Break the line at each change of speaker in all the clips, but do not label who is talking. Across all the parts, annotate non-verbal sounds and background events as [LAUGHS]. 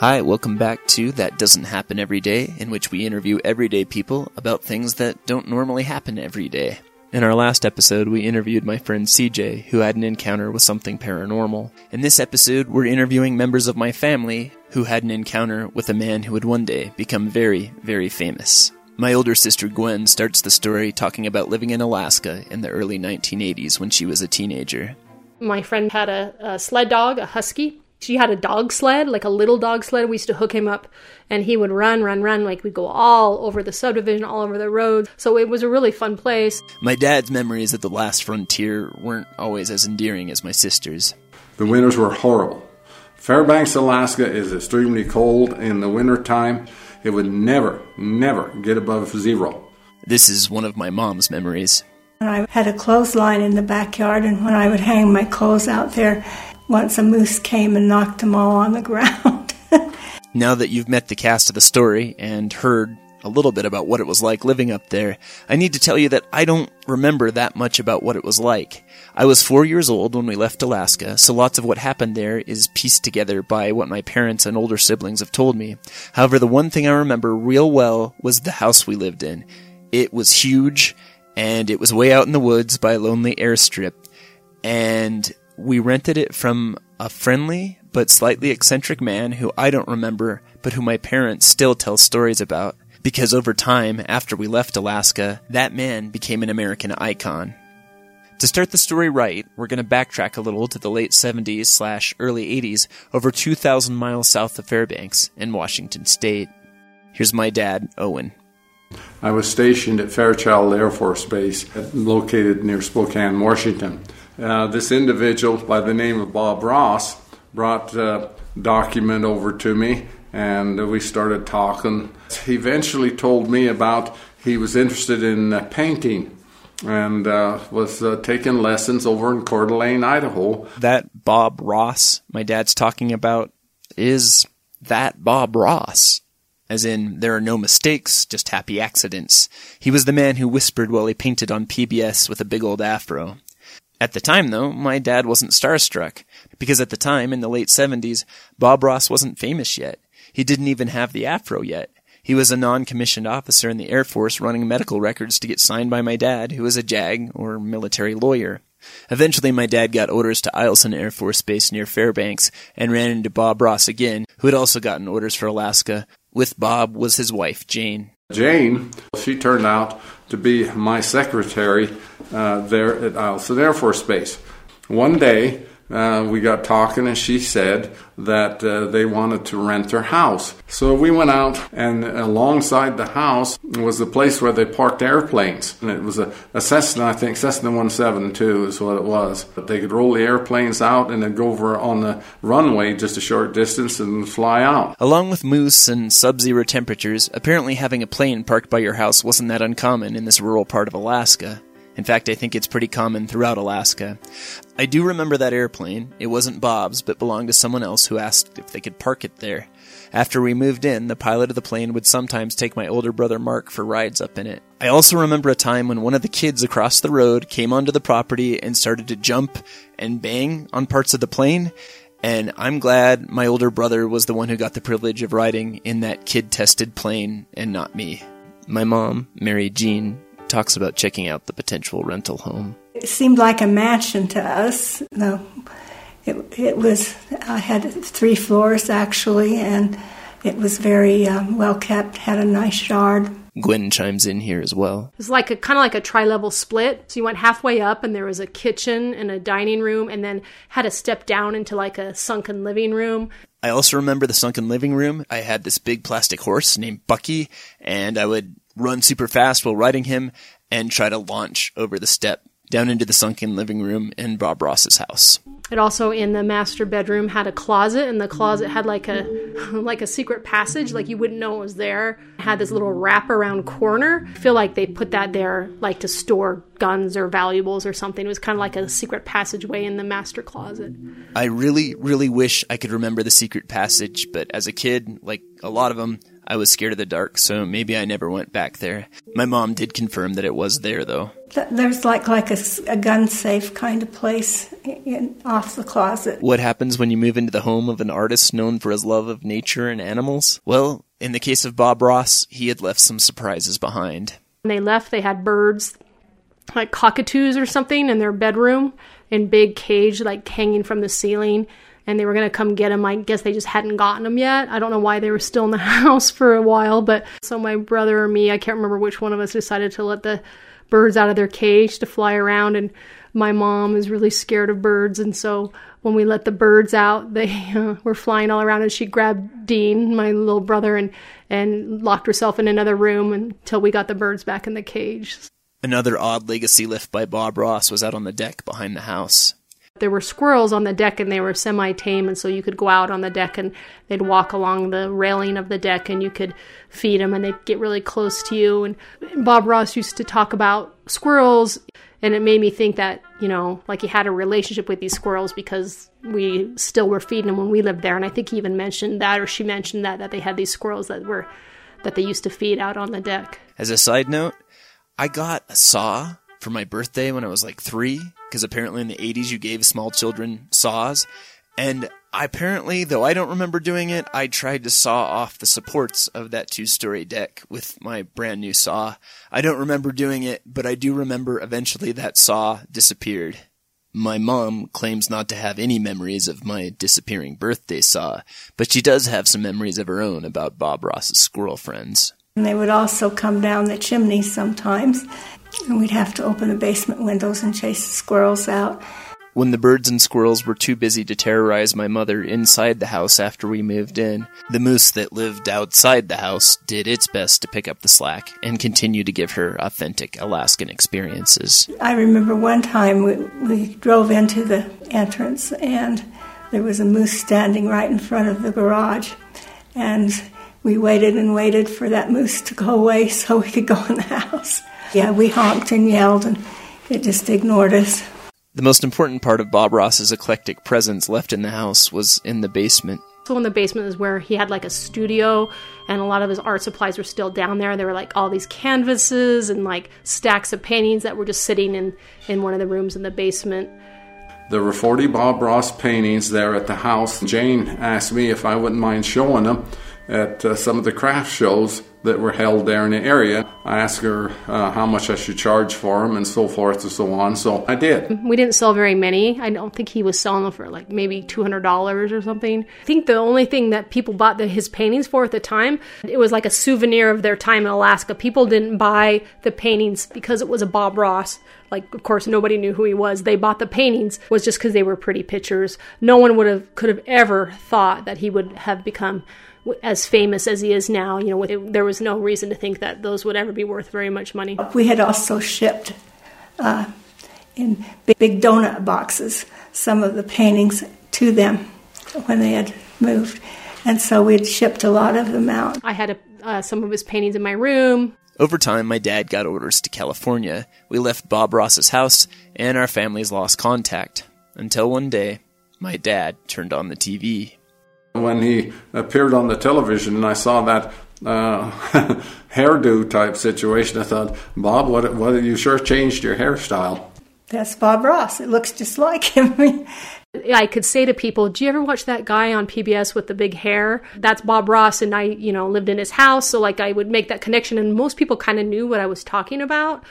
Hi, welcome back to That Doesn't Happen Every Day, in which we interview everyday people about things that don't normally happen every day. In our last episode, we interviewed my friend CJ, who had an encounter with something paranormal. In this episode, we're interviewing members of my family who had an encounter with a man who would one day become very, very famous. My older sister Gwen starts the story talking about living in Alaska in the early 1980s when she was a teenager.
My friend had a, a sled dog, a husky, she had a dog sled, like a little dog sled. We used to hook him up and he would run, run, run. Like we'd go all over the subdivision, all over the road. So it was a really fun place.
My dad's memories of the last frontier weren't always as endearing as my sister's.
The winters were horrible. Fairbanks, Alaska is extremely cold in the wintertime. It would never, never get above zero.
This is one of my mom's memories.
I had a clothesline in the backyard, and when I would hang my clothes out there, once a moose came and knocked them all on the [LAUGHS] ground.
now that you've met the cast of the story and heard a little bit about what it was like living up there, I need to tell you that I don't remember that much about what it was like. I was four years old when we left Alaska, so lots of what happened there is pieced together by what my parents and older siblings have told me. However, the one thing I remember real well was the house we lived in. It was huge, and it was way out in the woods by a lonely airstrip, and we rented it from a friendly but slightly eccentric man who I don't remember, but who my parents still tell stories about. Because over time, after we left Alaska, that man became an American icon. To start the story right, we're going to backtrack a little to the late 70s slash early 80s, over 2,000 miles south of Fairbanks in Washington state. Here's my dad, Owen.
I was stationed at Fairchild Air Force Base, located near Spokane, Washington. Uh, this individual by the name of Bob Ross brought a document over to me and we started talking. He eventually told me about he was interested in uh, painting and uh, was uh, taking lessons over in Coeur d'Alene, Idaho.
That Bob Ross my dad's talking about is that Bob Ross. As in, there are no mistakes, just happy accidents. He was the man who whispered while he painted on PBS with a big old afro. At the time, though, my dad wasn't starstruck, because at the time, in the late 70s, Bob Ross wasn't famous yet. He didn't even have the afro yet. He was a non-commissioned officer in the Air Force running medical records to get signed by my dad, who was a JAG, or military lawyer. Eventually, my dad got orders to Eielson Air Force Base near Fairbanks and ran into Bob Ross again, who had also gotten orders for Alaska. With Bob was his wife, Jane.
Jane, she turned out to be my secretary uh, there at Eielson Air Force Base. One day, uh, we got talking and she said that uh, they wanted to rent her house. So we went out and alongside the house was the place where they parked airplanes. And it was a, a Cessna, I think Cessna 172 is what it was. But they could roll the airplanes out and then go over on the runway just a short distance and fly out.
Along with moose and sub-zero temperatures, apparently having a plane parked by your house wasn't that uncommon in this rural part of Alaska. In fact, I think it's pretty common throughout Alaska. I do remember that airplane. It wasn't Bob's, but belonged to someone else who asked if they could park it there. After we moved in, the pilot of the plane would sometimes take my older brother Mark for rides up in it. I also remember a time when one of the kids across the road came onto the property and started to jump and bang on parts of the plane, and I'm glad my older brother was the one who got the privilege of riding in that kid tested plane and not me. My mom, Mary Jean, talks about checking out the potential rental home.
It seemed like a mansion to us. No, it, it was. I had three floors actually, and it was very um, well kept. Had a nice yard.
Gwen chimes in here as well.
It was like a kind of like a tri-level split. So you went halfway up, and there was a kitchen and a dining room, and then had to step down into like a sunken living room.
I also remember the sunken living room. I had this big plastic horse named Bucky, and I would run super fast while riding him and try to launch over the step down into the sunken living room in Bob Ross's house.
It also in the master bedroom had a closet, and the closet had like a [LAUGHS] like a secret passage, like you wouldn't know it was there. It had this little wrap around corner. I feel like they put that there like to store guns or valuables or something. It was kind of like a secret passageway in the master closet.
I really, really wish I could remember the secret passage, but as a kid, like a lot of them, I was scared of the dark, so maybe I never went back there. My mom did confirm that it was there, though.
There's like like a, a gun safe kind of place in, off the closet.
What happens when you move into the home of an artist known for his love of nature and animals? Well, in the case of Bob Ross, he had left some surprises behind.
When they left, they had birds, like cockatoos or something, in their bedroom in big cage, like hanging from the ceiling and they were going to come get him. I guess they just hadn't gotten him yet. I don't know why they were still in the [LAUGHS] house for a while, but so my brother or me, I can't remember which one of us decided to let the birds out of their cage to fly around and my mom is really scared of birds and so when we let the birds out [LAUGHS] they uh, were flying all around and she grabbed dean my little brother and and locked herself in another room until we got the birds back in the cage
another odd legacy lift by bob ross was out on the deck behind the house
there were squirrels on the deck and they were semi tame, and so you could go out on the deck and they'd walk along the railing of the deck and you could feed them and they'd get really close to you. And Bob Ross used to talk about squirrels, and it made me think that, you know, like he had a relationship with these squirrels because we still were feeding them when we lived there. And I think he even mentioned that, or she mentioned that, that they had these squirrels that were, that they used to feed out on the deck.
As a side note, I got a saw for my birthday when I was like three because apparently in the 80s you gave small children saws. And I apparently, though I don't remember doing it, I tried to saw off the supports of that two story deck with my brand new saw. I don't remember doing it, but I do remember eventually that saw disappeared. My mom claims not to have any memories of my disappearing birthday saw, but she does have some memories of her own about Bob Ross's squirrel friends.
And they would also come down the chimney sometimes and we'd have to open the basement windows and chase the squirrels out.
When the birds and squirrels were too busy to terrorize my mother inside the house after we moved in, the moose that lived outside the house did its best to pick up the slack and continue to give her authentic Alaskan experiences.
I remember one time we, we drove into the entrance and there was a moose standing right in front of the garage. And we waited and waited for that moose to go away [LAUGHS] so we could go in the house. Yeah, we honked and yelled, and it just ignored us.
The most important part of Bob Ross's eclectic presence left in the house was in the basement.
So in the basement is where he had like a studio and a lot of his art supplies were still down there. There were like all these canvases and like stacks of paintings that were just sitting in, in one of the rooms in the basement.
There were 40 Bob Ross paintings there at the house. Jane asked me if I wouldn't mind showing them at uh, some of the craft shows that were held there in the area. I asked her uh, how much I should charge for them and so forth and so on. So I did.
We didn't sell very many. I don't think he was selling them for like maybe $200 or something. I think the only thing that people bought the, his paintings for at the time, it was like a souvenir of their time in Alaska. People didn't buy the paintings because it was a Bob Ross. Like, of course, nobody knew who he was. They bought the paintings was just because they were pretty pictures. No one would have could have ever thought that he would have become as famous as he is now, you know, it, there was no reason to think that those would ever be worth very much money.
We had also shipped uh, in big, big donut boxes some of the paintings to them when they had moved. And so we'd shipped a lot of them out.
I had a, uh, some of his paintings in my room.
Over time, my dad got orders to California. We left Bob Ross's house, and our families lost contact. Until one day, my dad turned on the TV
when he appeared on the television and I saw that uh, [LAUGHS] hairdo type situation, I thought, Bob, what, what you sure changed your hairstyle.
That's Bob Ross. It looks just like him. [LAUGHS]
I could say to people, "Do you ever watch that guy on PBS with the big hair? That's Bob Ross." And I, you know, lived in his house, so like I would make that connection, and most people kind of knew what I was talking about,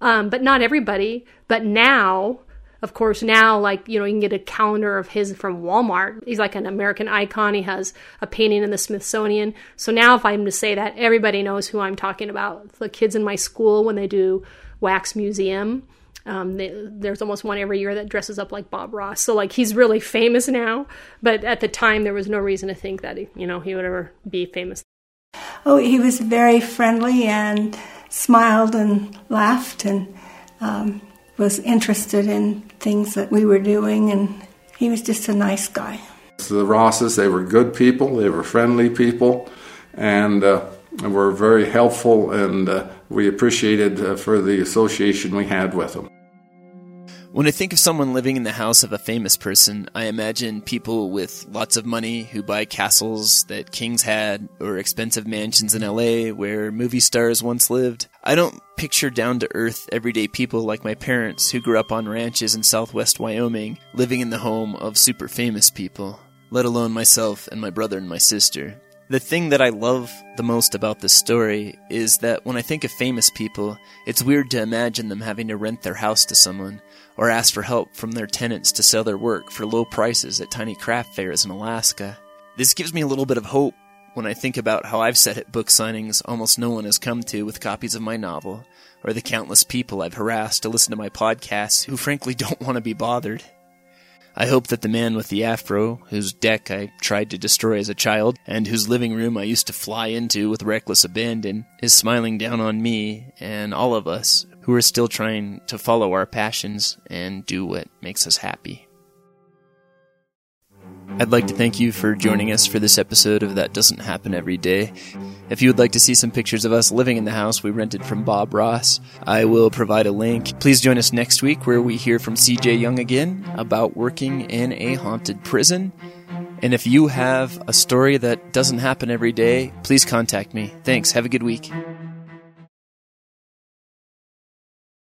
um, but not everybody. But now of course, now, like, you know, you can get a calendar of his from Walmart. He's like an American icon. He has a painting in the Smithsonian. So now, if I'm to say that, everybody knows who I'm talking about. The kids in my school, when they do Wax Museum, um, they, there's almost one every year that dresses up like Bob Ross. So, like, he's really famous now. But at the time, there was no reason to think that, he, you know, he would ever be famous.
Oh, he was very friendly and smiled and laughed and um, was interested in things that we were doing, and he was just a nice guy.
The Rosses, they were good people, they were friendly people, and uh, were very helpful, and uh, we appreciated uh, for the association we had with them.
When I think of someone living in the house of a famous person, I imagine people with lots of money who buy castles that kings had or expensive mansions in LA where movie stars once lived. I don't picture down to earth everyday people like my parents who grew up on ranches in southwest Wyoming living in the home of super famous people, let alone myself and my brother and my sister. The thing that I love the most about this story is that when I think of famous people, it's weird to imagine them having to rent their house to someone or ask for help from their tenants to sell their work for low prices at tiny craft fairs in Alaska. This gives me a little bit of hope when I think about how I've sat at book signings almost no one has come to with copies of my novel, or the countless people I've harassed to listen to my podcasts who frankly [LAUGHS] don't want to be bothered. I hope that the man with the afro, whose deck I tried to destroy as a child, and whose living room I used to fly into with reckless abandon, is smiling down on me and all of us who are still trying to follow our passions and do what makes us happy. I'd like to thank you for joining us for this episode of That Doesn't Happen Every Day. If you would like to see some pictures of us living in the house we rented from Bob Ross, I will provide a link. Please join us next week where we hear from CJ Young again about working in a haunted prison. And if you have a story that doesn't happen every day, please contact me. Thanks. Have a good week.